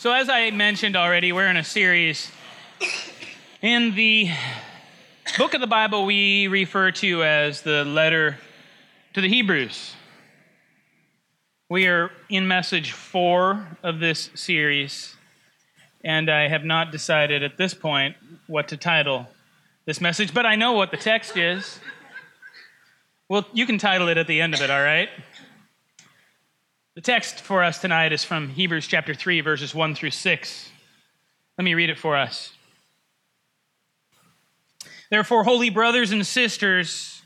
So, as I mentioned already, we're in a series in the book of the Bible we refer to as the letter to the Hebrews. We are in message four of this series, and I have not decided at this point what to title this message, but I know what the text is. Well, you can title it at the end of it, all right? The text for us tonight is from Hebrews chapter 3, verses 1 through 6. Let me read it for us. Therefore, holy brothers and sisters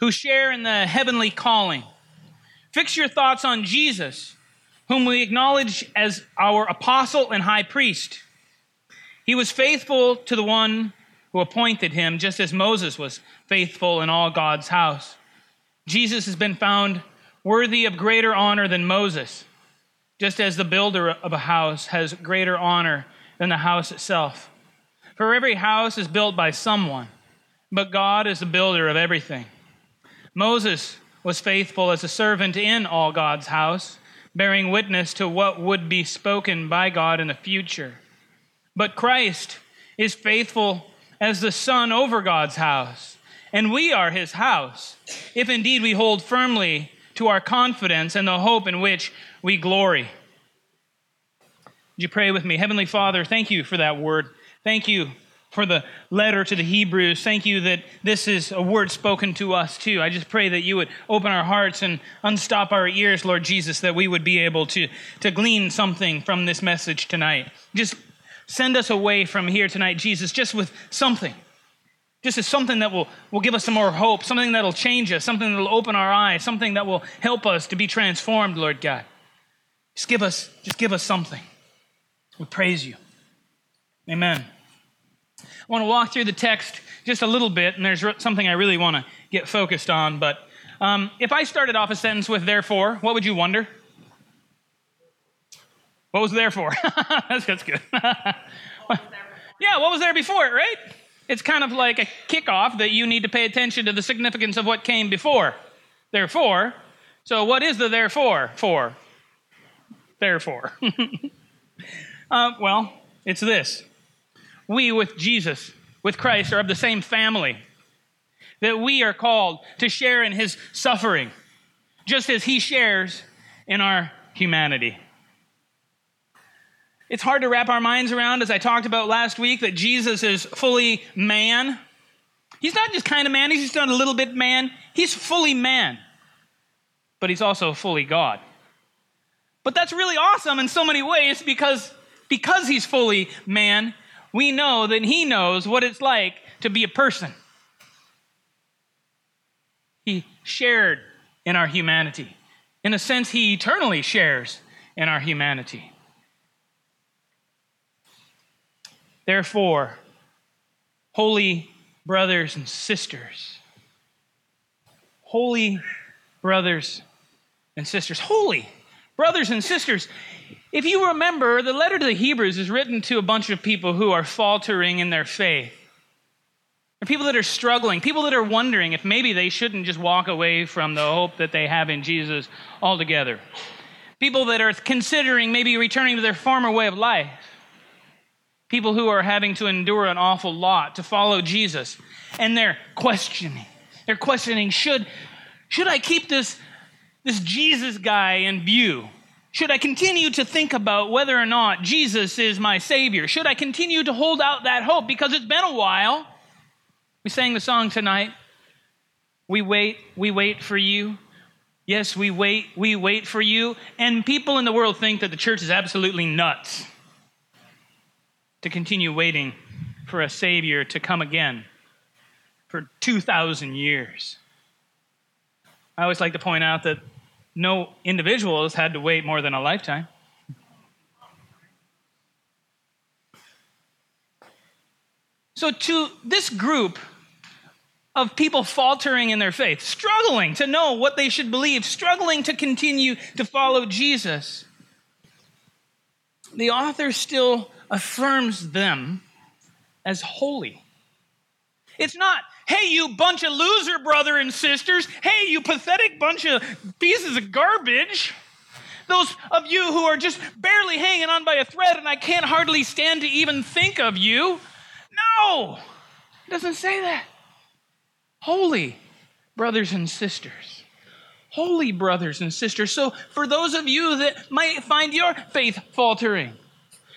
who share in the heavenly calling, fix your thoughts on Jesus, whom we acknowledge as our apostle and high priest. He was faithful to the one who appointed him, just as Moses was faithful in all God's house. Jesus has been found worthy of greater honor than Moses, just as the builder of a house has greater honor than the house itself. For every house is built by someone, but God is the builder of everything. Moses was faithful as a servant in all God's house, bearing witness to what would be spoken by God in the future. But Christ is faithful as the Son over God's house, and we are his house, if indeed we hold firmly to our confidence and the hope in which we glory. Would you pray with me? Heavenly Father, thank you for that word. Thank you for the letter to the Hebrews. Thank you that this is a word spoken to us too. I just pray that you would open our hearts and unstop our ears, Lord Jesus, that we would be able to, to glean something from this message tonight. Just send us away from here tonight, Jesus, just with something just as something that will, will give us some more hope, something that'll change us, something that'll open our eyes, something that will help us to be transformed, Lord God. Just give us, just give us something. We praise you. Amen. I want to walk through the text just a little bit, and there's something I really want to get focused on. But um, if I started off a sentence with therefore, what would you wonder? What was there for? that's, that's good. yeah, what was there before it, right? It's kind of like a kickoff that you need to pay attention to the significance of what came before. Therefore, so what is the therefore for? Therefore. uh, well, it's this. We with Jesus, with Christ, are of the same family. That we are called to share in his suffering, just as he shares in our humanity. It's hard to wrap our minds around, as I talked about last week, that Jesus is fully man. He's not just kind of man, he's just not a little bit man. He's fully man, but he's also fully God. But that's really awesome in so many ways because, because he's fully man, we know that he knows what it's like to be a person. He shared in our humanity. In a sense, he eternally shares in our humanity. Therefore, holy brothers and sisters, holy brothers and sisters, holy brothers and sisters, if you remember, the letter to the Hebrews is written to a bunch of people who are faltering in their faith. They're people that are struggling, people that are wondering if maybe they shouldn't just walk away from the hope that they have in Jesus altogether. People that are considering maybe returning to their former way of life. People who are having to endure an awful lot to follow Jesus. And they're questioning. They're questioning should, should I keep this, this Jesus guy in view? Should I continue to think about whether or not Jesus is my Savior? Should I continue to hold out that hope? Because it's been a while. We sang the song tonight. We wait, we wait for you. Yes, we wait, we wait for you. And people in the world think that the church is absolutely nuts to continue waiting for a Savior to come again for 2,000 years. I always like to point out that no individual has had to wait more than a lifetime. So, to this group of people faltering in their faith, struggling to know what they should believe, struggling to continue to follow Jesus, the author still affirms them as holy. It's not, hey, you bunch of loser brother and sisters. Hey, you pathetic bunch of pieces of garbage. Those of you who are just barely hanging on by a thread and I can't hardly stand to even think of you. No, it doesn't say that. Holy brothers and sisters. Holy brothers and sisters. So, for those of you that might find your faith faltering,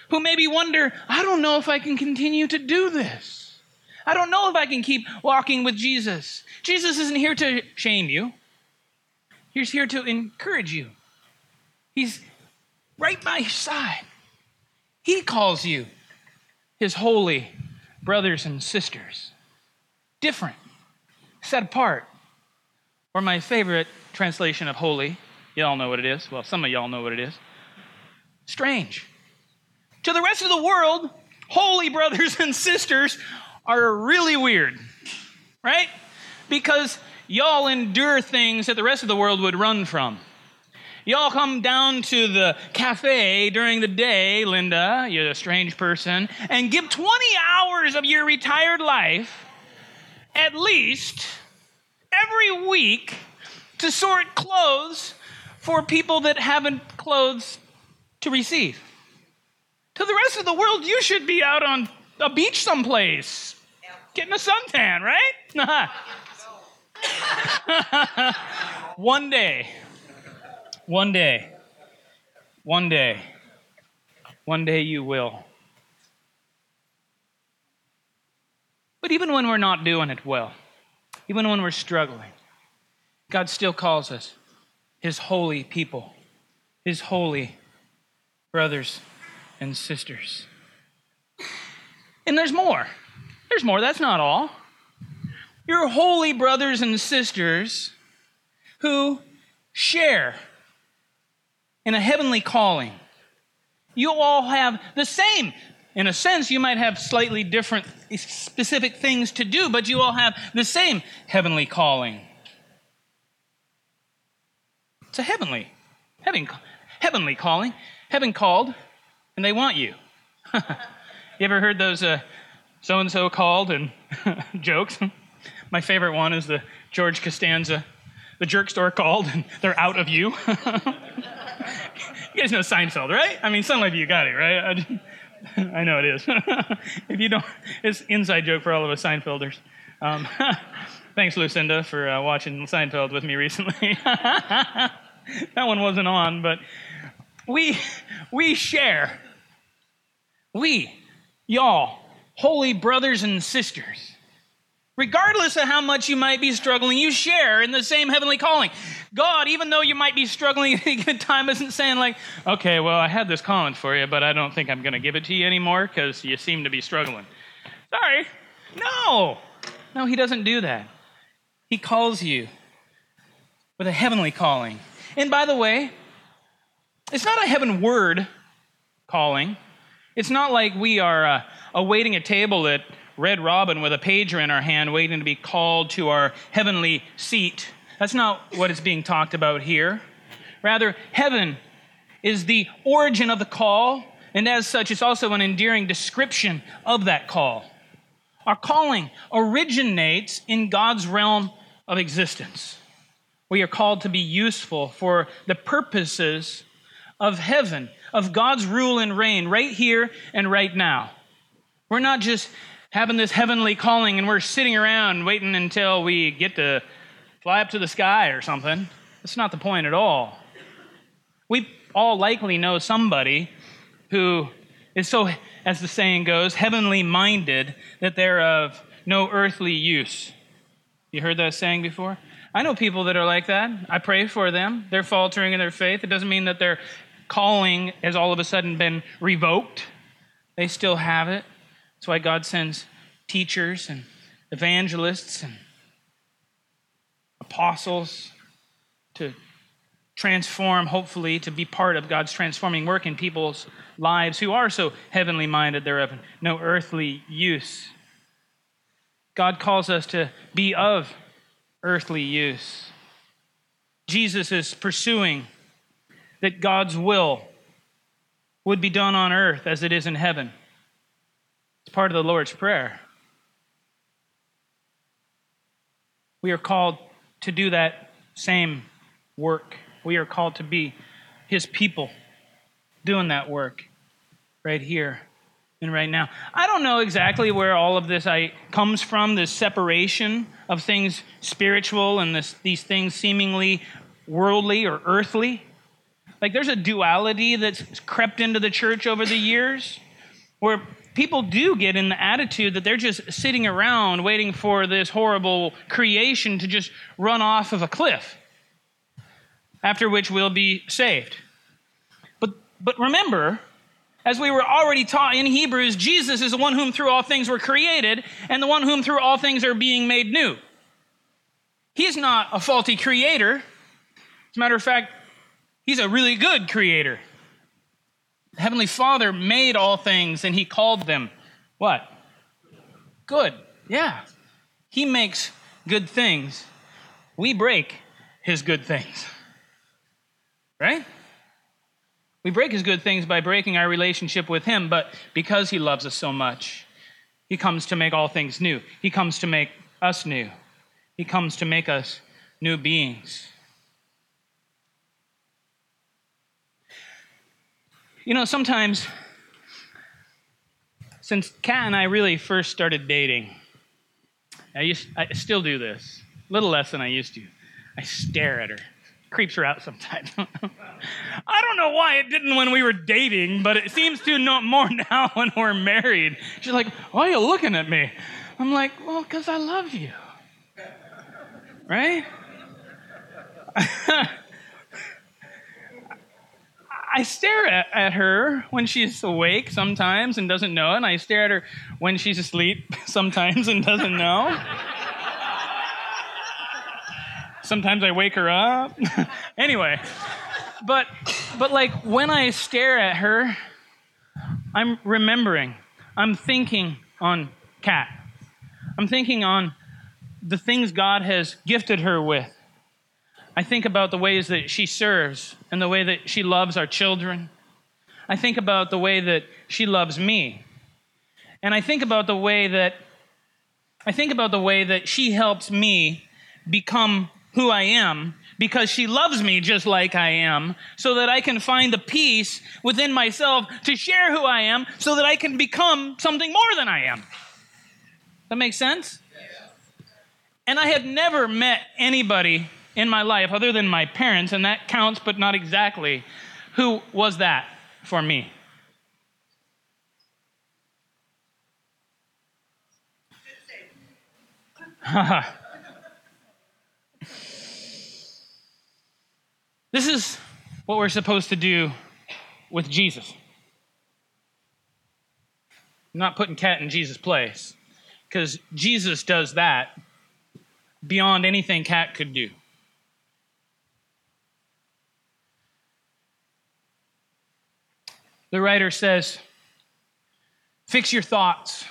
who maybe wonder, I don't know if I can continue to do this. I don't know if I can keep walking with Jesus. Jesus isn't here to shame you, He's here to encourage you. He's right by your side. He calls you his holy brothers and sisters. Different, set apart. Or my favorite translation of holy, y'all know what it is. Well, some of y'all know what it is. Strange. To the rest of the world, holy brothers and sisters are really weird, right? Because y'all endure things that the rest of the world would run from. Y'all come down to the cafe during the day, Linda, you're a strange person, and give 20 hours of your retired life, at least, every week to sort clothes for people that haven't clothes to receive. To the rest of the world, you should be out on a beach someplace, getting a suntan, right? one day, one day, one day, one day you will. But even when we're not doing it well, even when we're struggling, God still calls us His holy people, His holy brothers and sisters. And there's more. There's more. That's not all. Your holy brothers and sisters who share in a heavenly calling. You all have the same. In a sense, you might have slightly different specific things to do, but you all have the same heavenly calling. It's a heavenly, heaven, heavenly calling. Heaven called, and they want you. you ever heard those so and so called and jokes? My favorite one is the George Costanza, the jerk store called, and they're out of you. you guys know Seinfeld, right? I mean, some of you got it, right? I know it is. if you don't, it's inside joke for all of us Seinfelders. Um, thanks, Lucinda, for uh, watching Seinfeld with me recently. that one wasn't on, but we we share. We, y'all, holy brothers and sisters Regardless of how much you might be struggling, you share in the same heavenly calling. God, even though you might be struggling at a given time, isn't saying, like, okay, well, I had this calling for you, but I don't think I'm going to give it to you anymore because you seem to be struggling. Sorry. No. No, He doesn't do that. He calls you with a heavenly calling. And by the way, it's not a heaven word calling. It's not like we are uh, awaiting a table at Red Robin with a pager in our hand, waiting to be called to our heavenly seat. That's not what is being talked about here. Rather, heaven is the origin of the call, and as such, it's also an endearing description of that call. Our calling originates in God's realm of existence. We are called to be useful for the purposes of heaven, of God's rule and reign right here and right now. We're not just having this heavenly calling and we're sitting around waiting until we get to fly up to the sky or something. That's not the point at all. We all likely know somebody who is so, as the saying goes, heavenly minded that they're of no earthly use. You heard that saying before? I know people that are like that. I pray for them. They're faltering in their faith. It doesn't mean that their calling has all of a sudden been revoked, they still have it. That's why God sends teachers and evangelists and apostles to transform, hopefully, to be part of God's transforming work in people's lives who are so heavenly minded they're of no earthly use. God calls us to be of earthly use. Jesus is pursuing that God's will would be done on earth as it is in heaven. It's part of the Lord's Prayer. We are called to do that same work. We are called to be his people doing that work right here and right now. I don't know exactly where all of this I, comes from, this separation of things spiritual and this, these things seemingly worldly or earthly. Like there's a duality that's crept into the church over the years where people do get in the attitude that they're just sitting around waiting for this horrible creation to just run off of a cliff, after which we'll be saved. But, but remember, as we were already taught in Hebrews, Jesus is the one whom through all things were created and the one whom through all things are being made new. He's not a faulty creator. As a matter of fact, he's a really good creator. Heavenly Father made all things and He called them what? Good. Yeah. He makes good things. We break His good things. Right? We break His good things by breaking our relationship with Him, but because He loves us so much, He comes to make all things new. He comes to make us new. He comes to make us new beings. You know, sometimes, since Kat and I really first started dating, I, used, I still do this, a little less than I used to. I stare at her. Creeps her out sometimes. I don't know why it didn't when we were dating, but it seems to know more now when we're married. She's like, Why are you looking at me? I'm like, Well, because I love you. Right? I stare at, her when she's awake sometimes and doesn't know, and I stare at her when she's asleep sometimes and doesn't know. sometimes I wake her up. anyway, but but like when I stare at her, I'm remembering. I'm thinking on Kat. I'm thinking on the things God has gifted her with I think about the ways that she serves and the way that she loves our children. I think about the way that she loves me. And I think about the way that I think about the way that she helps me become who I am because she loves me just like I am, so that I can find the peace within myself to share who I am, so that I can become something more than I am. That makes sense? And I have never met anybody in my life, other than my parents, and that counts, but not exactly, who was that for me? this is what we're supposed to do with Jesus. I'm not putting Kat in Jesus' place, because Jesus does that beyond anything Kat could do. The writer says, Fix your thoughts.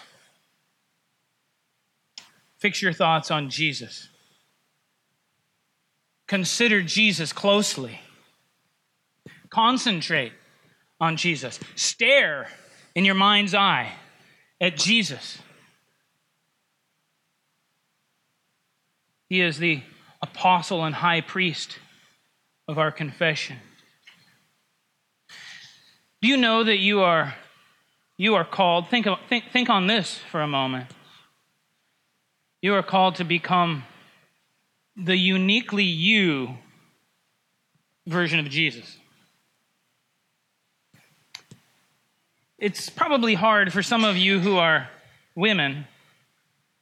Fix your thoughts on Jesus. Consider Jesus closely. Concentrate on Jesus. Stare in your mind's eye at Jesus. He is the apostle and high priest of our confession. You know that you are you are called think, think think on this for a moment. You are called to become the uniquely you version of Jesus. It's probably hard for some of you who are women.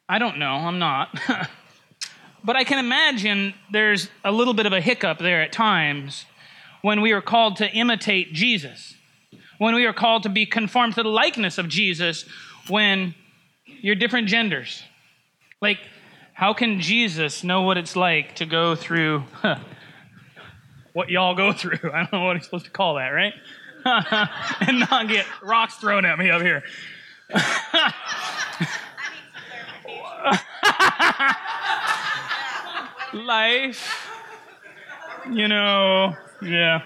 I don't know, I'm not. but I can imagine there's a little bit of a hiccup there at times when we are called to imitate Jesus when we are called to be conformed to the likeness of Jesus when you're different genders. Like, how can Jesus know what it's like to go through huh, what y'all go through? I don't know what he's supposed to call that, right? and not get rocks thrown at me up here. Life, you know, yeah.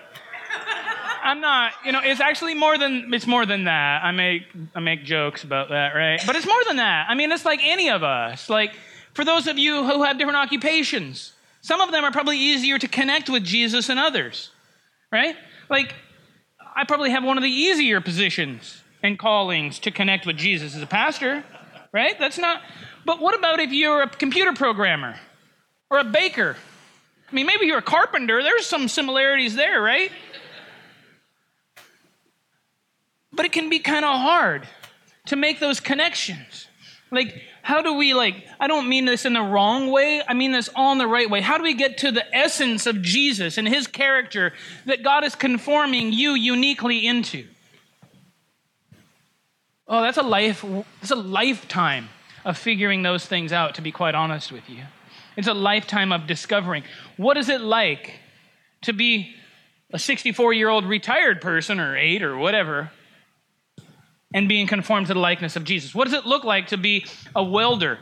I'm not. You know, it's actually more than it's more than that. I make I make jokes about that, right? But it's more than that. I mean, it's like any of us. Like for those of you who have different occupations, some of them are probably easier to connect with Jesus than others, right? Like, I probably have one of the easier positions and callings to connect with Jesus as a pastor, right? That's not. But what about if you're a computer programmer or a baker? I mean, maybe you're a carpenter. There's some similarities there, right? But it can be kind of hard to make those connections. Like, how do we, like, I don't mean this in the wrong way, I mean this all in the right way. How do we get to the essence of Jesus and his character that God is conforming you uniquely into? Oh, that's a life, that's a lifetime of figuring those things out, to be quite honest with you. It's a lifetime of discovering. What is it like to be a 64 year old retired person or eight or whatever and being conformed to the likeness of Jesus? What does it look like to be a welder,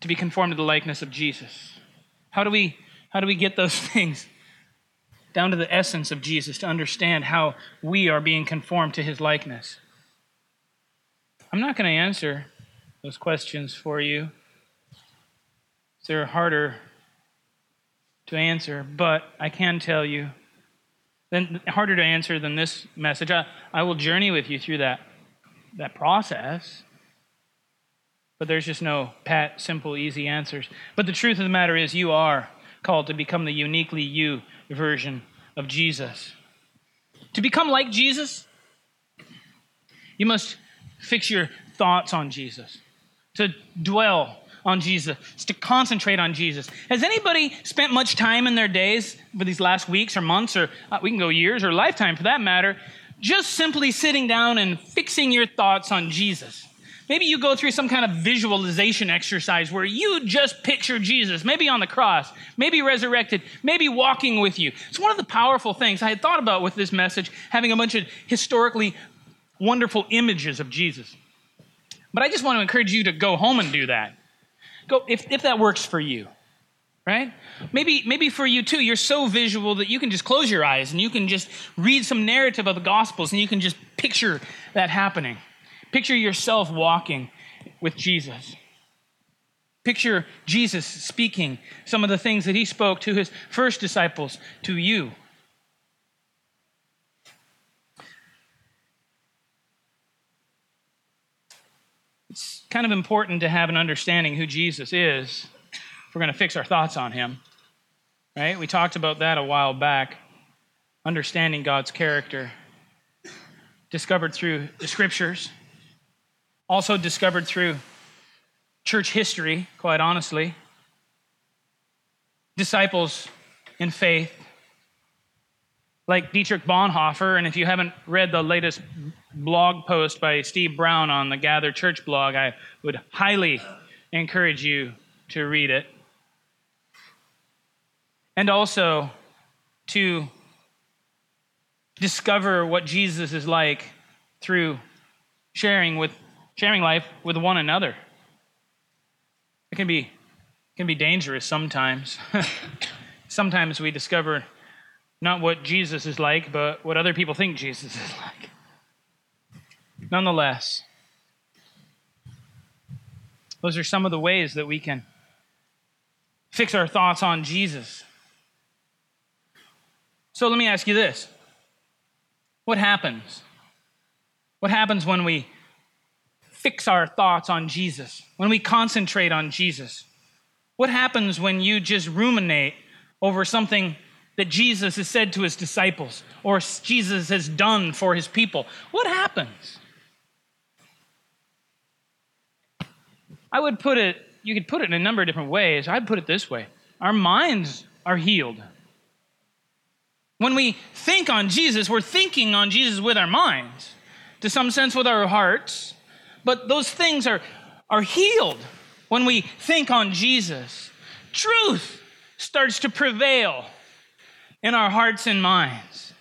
to be conformed to the likeness of Jesus? How do we, how do we get those things down to the essence of Jesus to understand how we are being conformed to his likeness? I'm not going to answer those questions for you. They're harder to answer, but I can tell you, then harder to answer than this message. I, I will journey with you through that that process. But there's just no pat, simple, easy answers. But the truth of the matter is, you are called to become the uniquely you version of Jesus. To become like Jesus, you must fix your thoughts on Jesus, to dwell on Jesus, to concentrate on Jesus. Has anybody spent much time in their days for these last weeks or months, or uh, we can go years or lifetime for that matter, just simply sitting down and fixing your thoughts on Jesus. Maybe you go through some kind of visualization exercise where you just picture Jesus, maybe on the cross, maybe resurrected, maybe walking with you. It's one of the powerful things I had thought about with this message, having a bunch of historically wonderful images of Jesus. But I just want to encourage you to go home and do that. Go if, if that works for you right? Maybe maybe for you too you're so visual that you can just close your eyes and you can just read some narrative of the gospels and you can just picture that happening. Picture yourself walking with jesus. Picture jesus speaking some of the things that he spoke to his first disciples to you. It's kind of important to have an understanding who jesus is we're going to fix our thoughts on him. Right? We talked about that a while back. Understanding God's character, discovered through the scriptures, also discovered through church history, quite honestly. Disciples in faith, like Dietrich Bonhoeffer. And if you haven't read the latest blog post by Steve Brown on the Gather Church blog, I would highly encourage you to read it and also to discover what Jesus is like through sharing with sharing life with one another. It can be can be dangerous sometimes. sometimes we discover not what Jesus is like, but what other people think Jesus is like. Nonetheless, those are some of the ways that we can fix our thoughts on Jesus. So let me ask you this What happens? What happens when we fix our thoughts on Jesus, when we concentrate on Jesus? What happens when you just ruminate over something that Jesus has said to his disciples or Jesus has done for his people? What happens? I would put it, you could put it in a number of different ways. I'd put it this way our minds are healed. When we think on Jesus, we're thinking on Jesus with our minds, to some sense with our hearts, but those things are, are healed when we think on Jesus. Truth starts to prevail in our hearts and minds.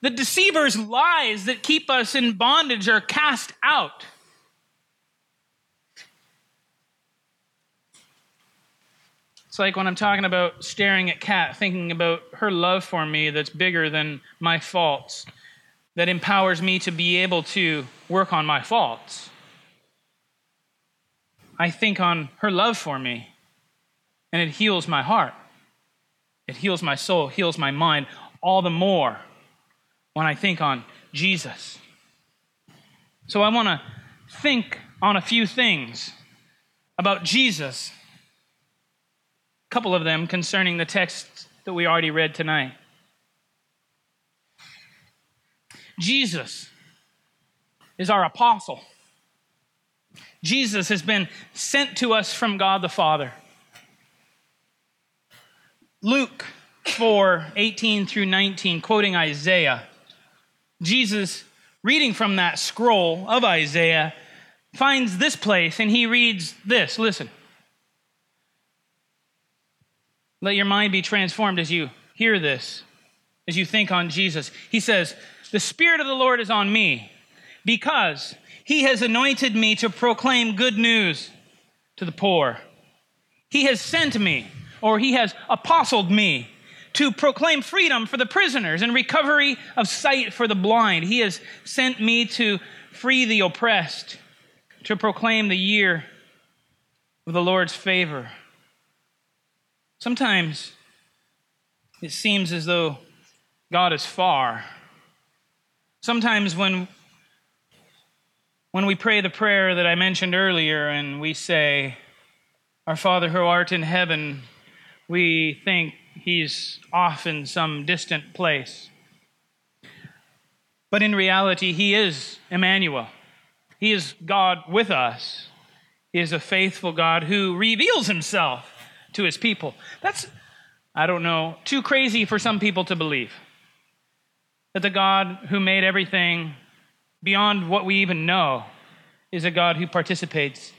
The deceiver's lies that keep us in bondage are cast out. It's like when I'm talking about staring at Kat, thinking about her love for me that's bigger than my faults, that empowers me to be able to work on my faults. I think on her love for me, and it heals my heart. It heals my soul, heals my mind all the more when I think on Jesus. So I want to think on a few things about Jesus. Couple of them concerning the text that we already read tonight. Jesus is our apostle. Jesus has been sent to us from God the Father. Luke 4 18 through 19, quoting Isaiah, Jesus, reading from that scroll of Isaiah, finds this place and he reads this. Listen. Let your mind be transformed as you hear this, as you think on Jesus. He says, The Spirit of the Lord is on me because he has anointed me to proclaim good news to the poor. He has sent me, or he has apostled me to proclaim freedom for the prisoners and recovery of sight for the blind. He has sent me to free the oppressed, to proclaim the year of the Lord's favor. Sometimes it seems as though God is far. Sometimes when when we pray the prayer that I mentioned earlier and we say, Our Father who art in heaven, we think he's off in some distant place. But in reality, he is Emmanuel. He is God with us. He is a faithful God who reveals himself to his people. That's, I don't know, too crazy for some people to believe. That the God who made everything beyond what we even know is a God who participates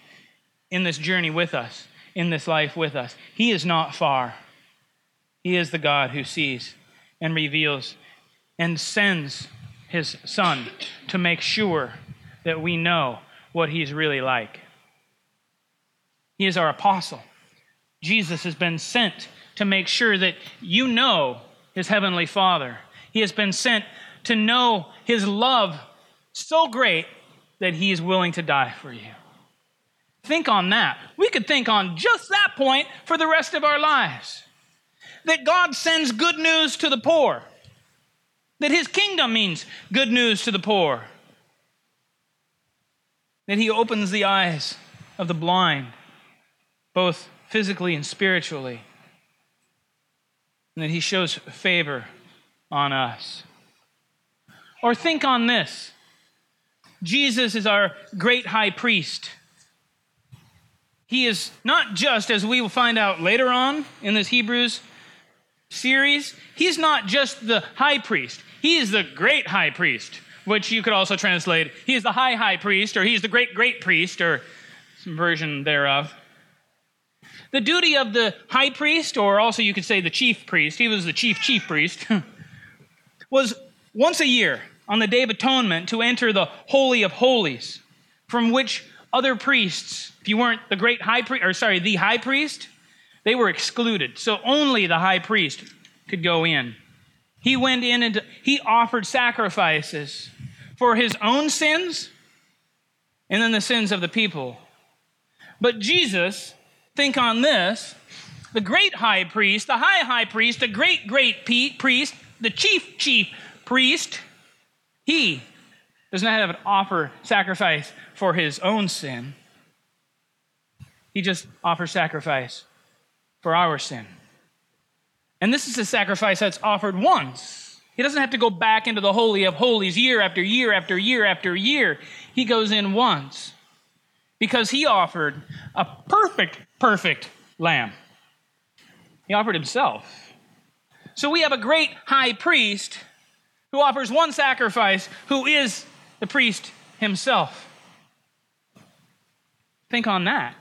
in this journey with us, in this life with us. He is not far. He is the God who sees and reveals and sends his Son to make sure that we know what he's really like. He is our apostle. Jesus has been sent to make sure that you know his heavenly Father. He has been sent to know his love so great that he is willing to die for you. Think on that. We could think on just that point for the rest of our lives that God sends good news to the poor, that his kingdom means good news to the poor, that he opens the eyes of the blind, both physically and spiritually, and that he shows favor on us. Or think on this Jesus is our great high priest. He is not just, as we will find out later on in this Hebrews series, he's not just the high priest, he is the great high priest, which you could also translate, he is the high high priest, or he's the great great priest, or some version thereof. The duty of the high priest, or also you could say the chief priest, he was the chief chief priest, was once a year on the Day of Atonement to enter the Holy of Holies, from which other priests, if you weren't the great high priest, or sorry, the high priest, they were excluded. So only the high priest could go in. He went in and he offered sacrifices for his own sins and then the sins of the people. But Jesus, think on this the great high priest, the high high priest, the great great priest, the chief chief priest, he does not have an offer sacrifice for his own sin. He just offers sacrifice for our sin. And this is a sacrifice that's offered once. He doesn't have to go back into the Holy of Holies year after year after year after year. He goes in once because he offered a perfect, perfect lamb. He offered himself. So we have a great high priest who offers one sacrifice, who is the priest himself. Think on that.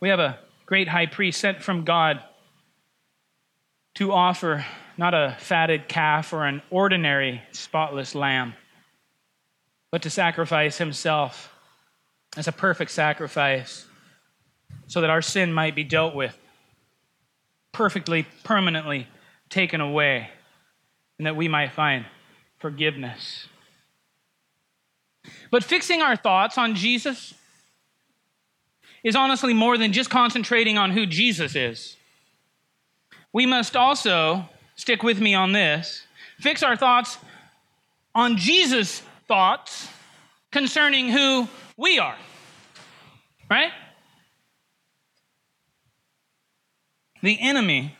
We have a great high priest sent from God to offer not a fatted calf or an ordinary spotless lamb, but to sacrifice himself as a perfect sacrifice so that our sin might be dealt with, perfectly, permanently taken away, and that we might find forgiveness. But fixing our thoughts on Jesus is honestly more than just concentrating on who Jesus is. we must also, stick with me on this, fix our thoughts on Jesus' thoughts concerning who we are. Right? The enemy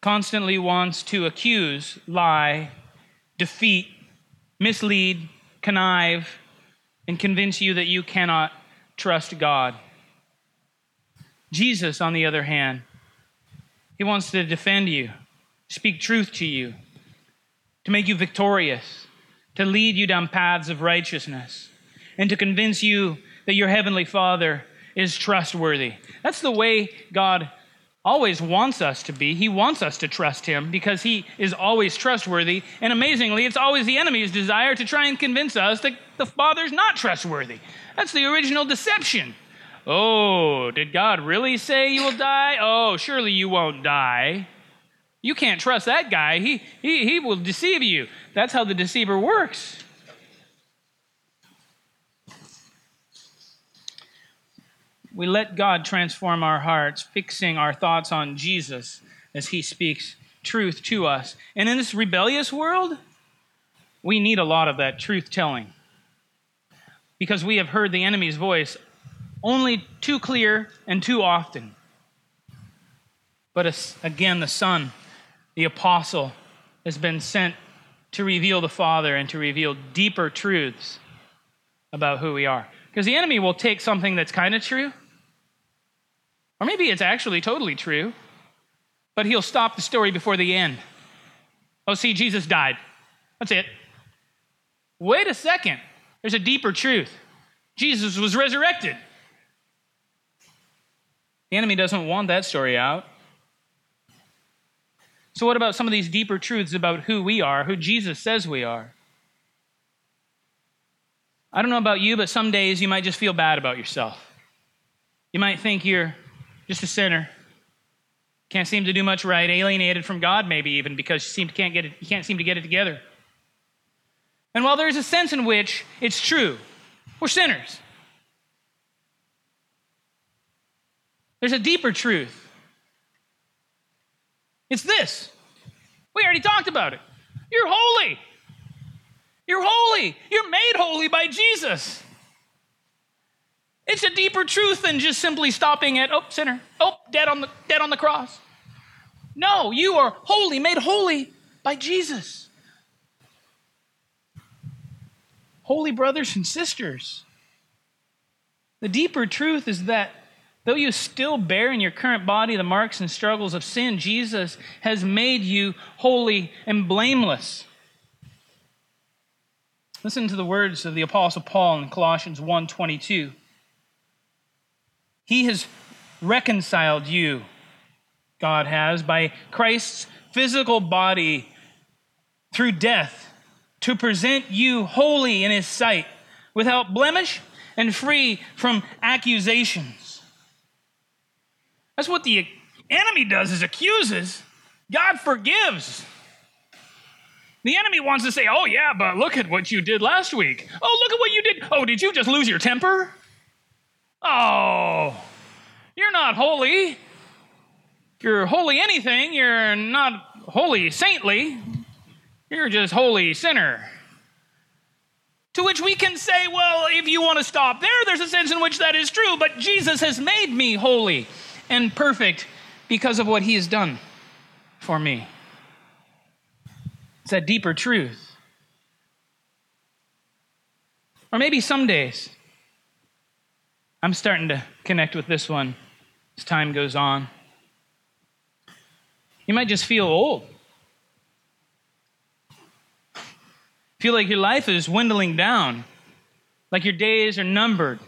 constantly wants to accuse, lie, defeat, mislead, connive, and convince you that you cannot trust God. Jesus, on the other hand, he wants to defend you, speak truth to you, to make you victorious, to lead you down paths of righteousness, and to convince you that your heavenly Father is trustworthy. That's the way God always wants us to be. He wants us to trust him because he is always trustworthy. And amazingly, it's always the enemy's desire to try and convince us that the Father's not trustworthy. That's the original deception. Oh, did God really say you will die? Oh, surely you won't die. You can't trust that guy. He, he, he will deceive you. That's how the deceiver works. We let God transform our hearts, fixing our thoughts on Jesus as He speaks truth to us. And in this rebellious world, we need a lot of that truth telling because we have heard the enemy's voice only too clear and too often. But again, the Son, the Apostle, has been sent to reveal the Father and to reveal deeper truths about who we are. Because the enemy will take something that's kind of true or maybe it's actually totally true, but he'll stop the story before the end. Oh, see, Jesus died. That's it. Wait a second. There's a deeper truth. Jesus was resurrected. The enemy doesn't want that story out. So, what about some of these deeper truths about who we are, who Jesus says we are? I don't know about you, but some days you might just feel bad about yourself. You might think you're just a sinner. Can't seem to do much right, alienated from God, maybe even because you, seem to can't, get it, you can't seem to get it together. And while there's a sense in which it's true, we're sinners. There's a deeper truth. It's this. We already talked about it. You're holy. You're holy. You're made holy by Jesus. It's a deeper truth than just simply stopping at, oh, sinner, oh, dead on the, dead on the cross. No, you are holy, made holy by Jesus. Holy brothers and sisters. The deeper truth is that though you still bear in your current body the marks and struggles of sin, Jesus has made you holy and blameless. Listen to the words of the apostle Paul in Colossians 1:22. He has reconciled you, God has, by Christ's physical body through death to present you holy in His sight, without blemish and free from accusations. That's what the enemy does is accuses. God forgives. The enemy wants to say, oh, yeah, but look at what you did last week. Oh, look at what you did. Oh, did you just lose your temper? Oh, you're not holy. You're holy anything. You're not holy saintly. You're just holy sinner. To which we can say, well, if you want to stop there, there's a sense in which that is true, but Jesus has made me holy and perfect because of what he has done for me. It's that deeper truth. Or maybe some days I'm starting to connect with this one as time goes on. You might just feel old. Feel like your life is dwindling down, like your days are numbered,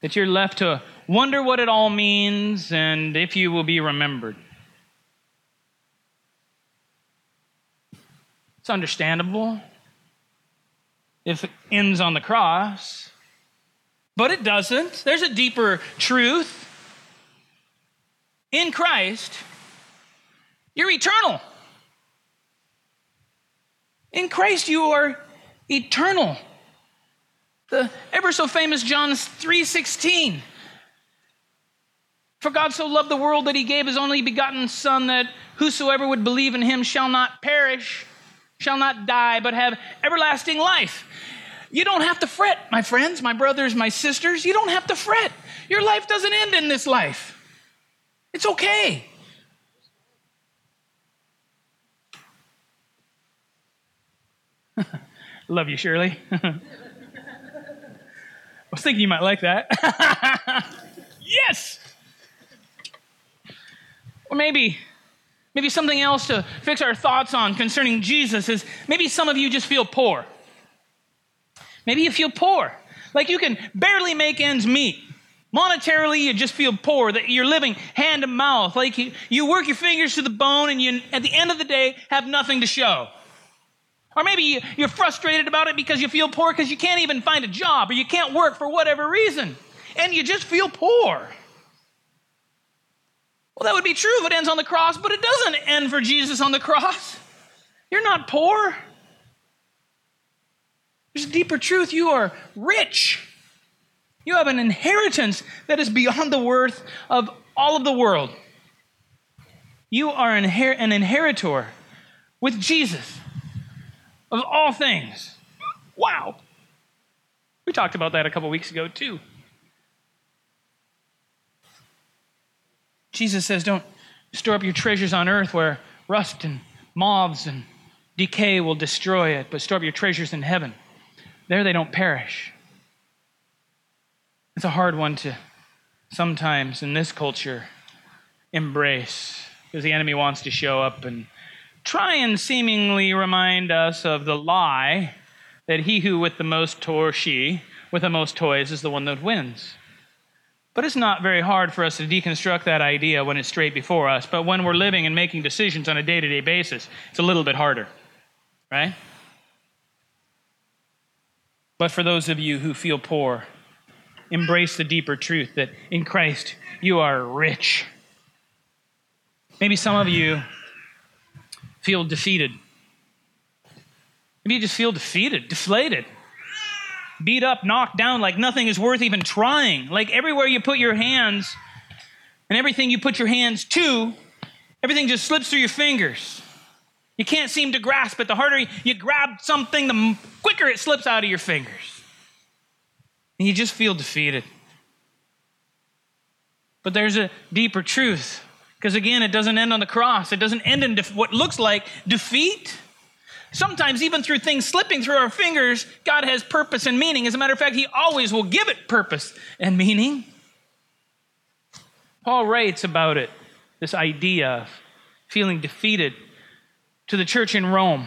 that you're left to wonder what it all means and if you will be remembered. It's understandable if it ends on the cross. But it doesn't. There's a deeper truth. In Christ, you're eternal. In Christ, you are eternal. The ever so famous John 3:16. For God so loved the world that he gave his only begotten Son, that whosoever would believe in him shall not perish, shall not die, but have everlasting life. You don't have to fret, my friends, my brothers, my sisters. You don't have to fret. Your life doesn't end in this life. It's okay. Love you, Shirley. I was thinking you might like that. yes! Or maybe, maybe something else to fix our thoughts on concerning Jesus is maybe some of you just feel poor. Maybe you feel poor, like you can barely make ends meet. Monetarily, you just feel poor, that you're living hand to mouth, like you, you work your fingers to the bone and you, at the end of the day, have nothing to show. Or maybe you're frustrated about it because you feel poor because you can't even find a job or you can't work for whatever reason. And you just feel poor. Well, that would be true if it ends on the cross, but it doesn't end for Jesus on the cross. You're not poor. There's a deeper truth. You are rich. You have an inheritance that is beyond the worth of all of the world. You are an, inheritor with Jesus of all things. Wow. We talked about that a couple weeks ago, too. Jesus says, Don't store up your treasures on earth where rust and moths and decay will destroy it, but store up your treasures in heaven. There they don't perish. It's a hard one to sometimes in this culture embrace because the enemy wants to show up and try and seemingly remind us of the lie that he who with the most toy she with the most toys is the one that wins. But it's not very hard for us to deconstruct that idea when it's straight before us. But when we're living and making decisions on a day to day basis, it's a little bit harder, right? But for those of you who feel poor, embrace the deeper truth that in Christ you are rich. Maybe some of you feel defeated. Maybe you just feel defeated, deflated beat up, knocked down, like nothing is worth even trying. Like everywhere you put your hands and everything you put your hands to, everything just slips through your fingers. You can't seem to grasp it. The harder you grab something, the quicker it slips out of your fingers. And you just feel defeated. But there's a deeper truth. Because again, it doesn't end on the cross, it doesn't end in def- what looks like defeat. Sometimes, even through things slipping through our fingers, God has purpose and meaning. As a matter of fact, He always will give it purpose and meaning. Paul writes about it this idea of feeling defeated to the church in Rome.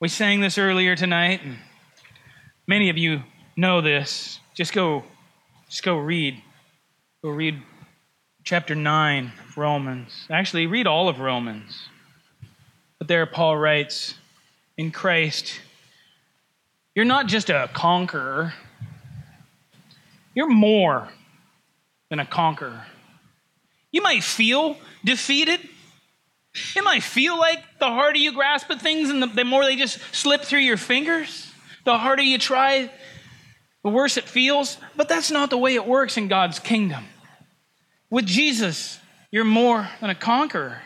We sang this earlier tonight, and many of you know this. Just go, just go read. Go read chapter 9 of Romans. Actually, read all of Romans. But there, Paul writes, in Christ, you're not just a conqueror, you're more than a conqueror. You might feel defeated. It might feel like the harder you grasp at things and the, the more they just slip through your fingers, the harder you try, the worse it feels. But that's not the way it works in God's kingdom. With Jesus, you're more than a conqueror.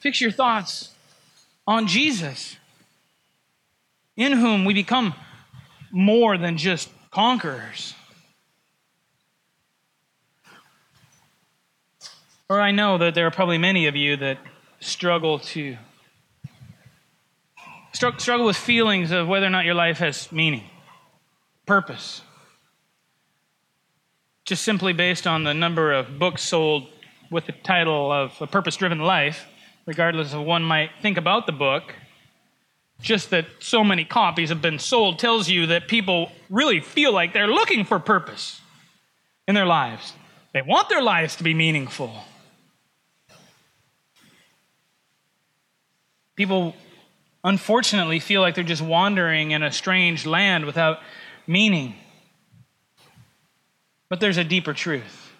Fix your thoughts on Jesus, in whom we become more than just conquerors. Or I know that there are probably many of you that struggle to struggle with feelings of whether or not your life has meaning, purpose. Just simply based on the number of books sold with the title of A Purpose Driven Life regardless of what one might think about the book, just that so many copies have been sold tells you that people really feel like they're looking for purpose in their lives. They want their lives to be meaningful. People, unfortunately, feel like they're just wandering in a strange land without meaning. But there's a deeper truth.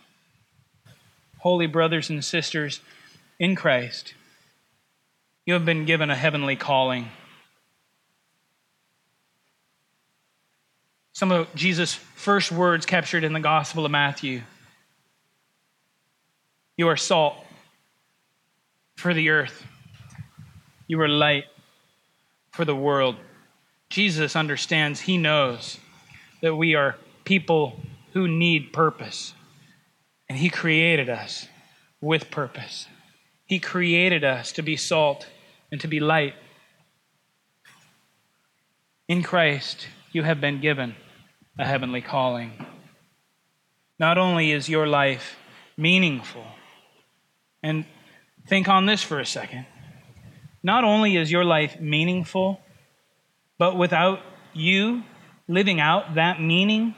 Holy brothers and sisters in Christ, you have been given a heavenly calling. Some of Jesus' first words captured in the Gospel of Matthew You are salt for the earth. You are light for the world. Jesus understands, he knows that we are people who need purpose. And he created us with purpose. He created us to be salt and to be light. In Christ, you have been given a heavenly calling. Not only is your life meaningful, and think on this for a second. Not only is your life meaningful, but without you living out that meaning,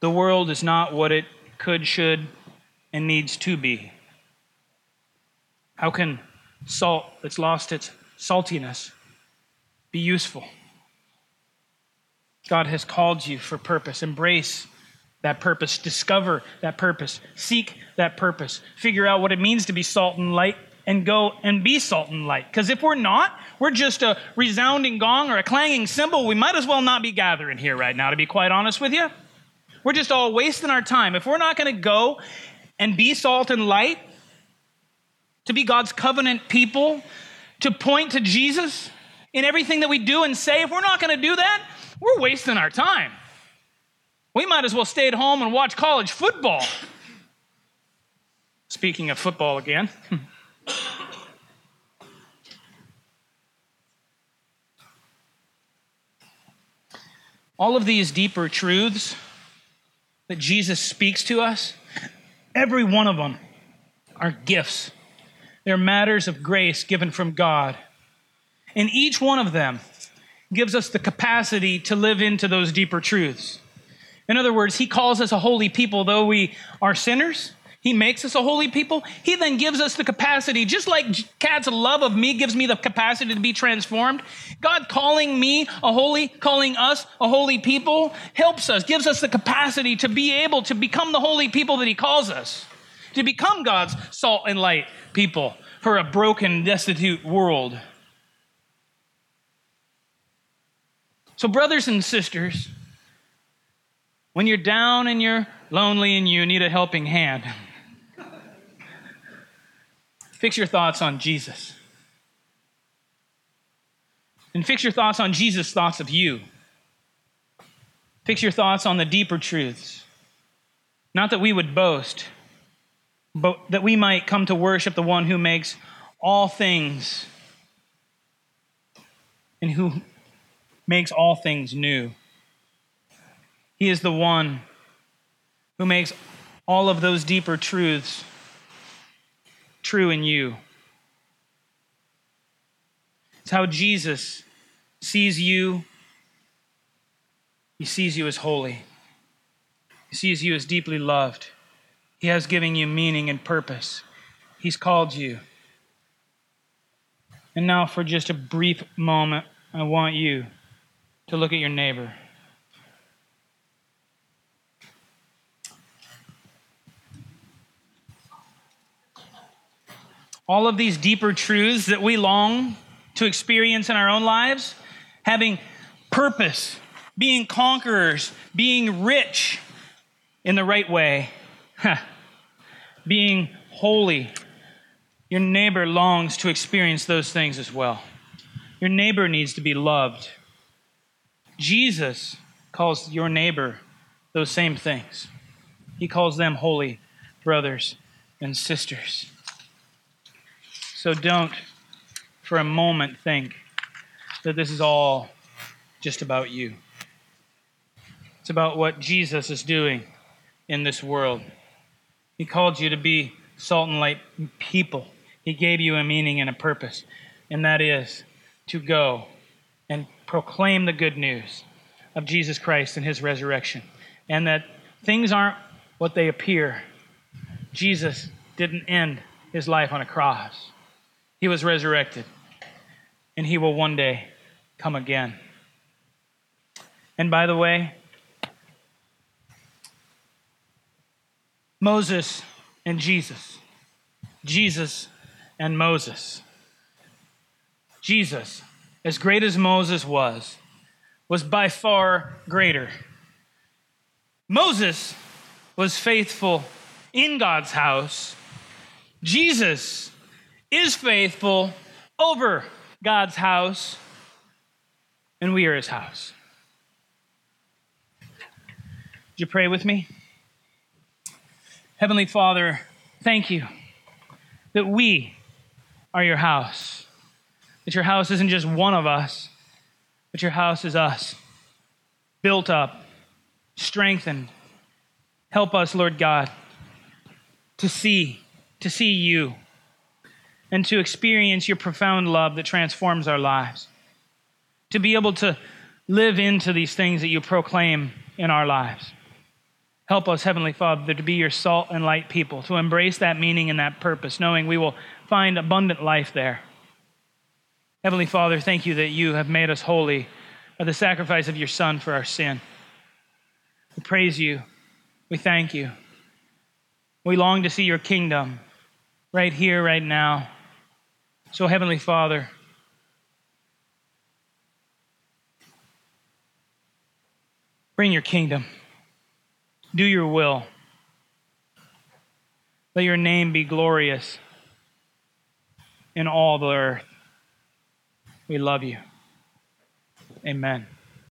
the world is not what it could, should, and needs to be. How can salt that's lost its saltiness be useful? God has called you for purpose. Embrace that purpose, discover that purpose, seek that purpose, figure out what it means to be salt and light, and go and be salt and light. Because if we're not, we're just a resounding gong or a clanging cymbal. We might as well not be gathering here right now, to be quite honest with you. We're just all wasting our time. If we're not going to go and be salt and light, to be God's covenant people, to point to Jesus in everything that we do and say, if we're not going to do that, we're wasting our time. We might as well stay at home and watch college football. Speaking of football again. All of these deeper truths that Jesus speaks to us, every one of them are gifts. They're matters of grace given from God. And each one of them gives us the capacity to live into those deeper truths. In other words, He calls us a holy people, though we are sinners. He makes us a holy people. He then gives us the capacity, just like Kat's love of me gives me the capacity to be transformed. God calling me a holy, calling us a holy people, helps us, gives us the capacity to be able to become the holy people that He calls us, to become God's salt and light people for a broken, destitute world. So, brothers and sisters, when you're down and you're lonely and you need a helping hand, fix your thoughts on Jesus. And fix your thoughts on Jesus' thoughts of you. Fix your thoughts on the deeper truths. Not that we would boast, but that we might come to worship the one who makes all things and who makes all things new. He is the one who makes all of those deeper truths true in you. It's how Jesus sees you. He sees you as holy. He sees you as deeply loved. He has given you meaning and purpose. He's called you. And now, for just a brief moment, I want you to look at your neighbor. All of these deeper truths that we long to experience in our own lives, having purpose, being conquerors, being rich in the right way, being holy. Your neighbor longs to experience those things as well. Your neighbor needs to be loved. Jesus calls your neighbor those same things. He calls them holy brothers and sisters. So don't for a moment think that this is all just about you. It's about what Jesus is doing in this world. He called you to be salt and light people. He gave you a meaning and a purpose, and that is to go and proclaim the good news of Jesus Christ and his resurrection, and that things aren't what they appear. Jesus didn't end his life on a cross. He was resurrected, and he will one day come again. And by the way, Moses and Jesus, Jesus and Moses. Jesus, as great as Moses was, was by far greater. Moses was faithful in God's house Jesus is faithful over God's house, and we are his house. Would you pray with me? Heavenly Father, thank you that we are your house. That your house isn't just one of us, but your house is us, built up, strengthened. Help us, Lord God, to see, to see you, and to experience your profound love that transforms our lives. To be able to live into these things that you proclaim in our lives. Help us, Heavenly Father, to be your salt and light people, to embrace that meaning and that purpose, knowing we will find abundant life there. Heavenly Father, thank you that you have made us holy by the sacrifice of your Son for our sin. We praise you. We thank you. We long to see your kingdom right here, right now. So, Heavenly Father, bring your kingdom. Do your will. Let your name be glorious in all the earth. We love you. Amen.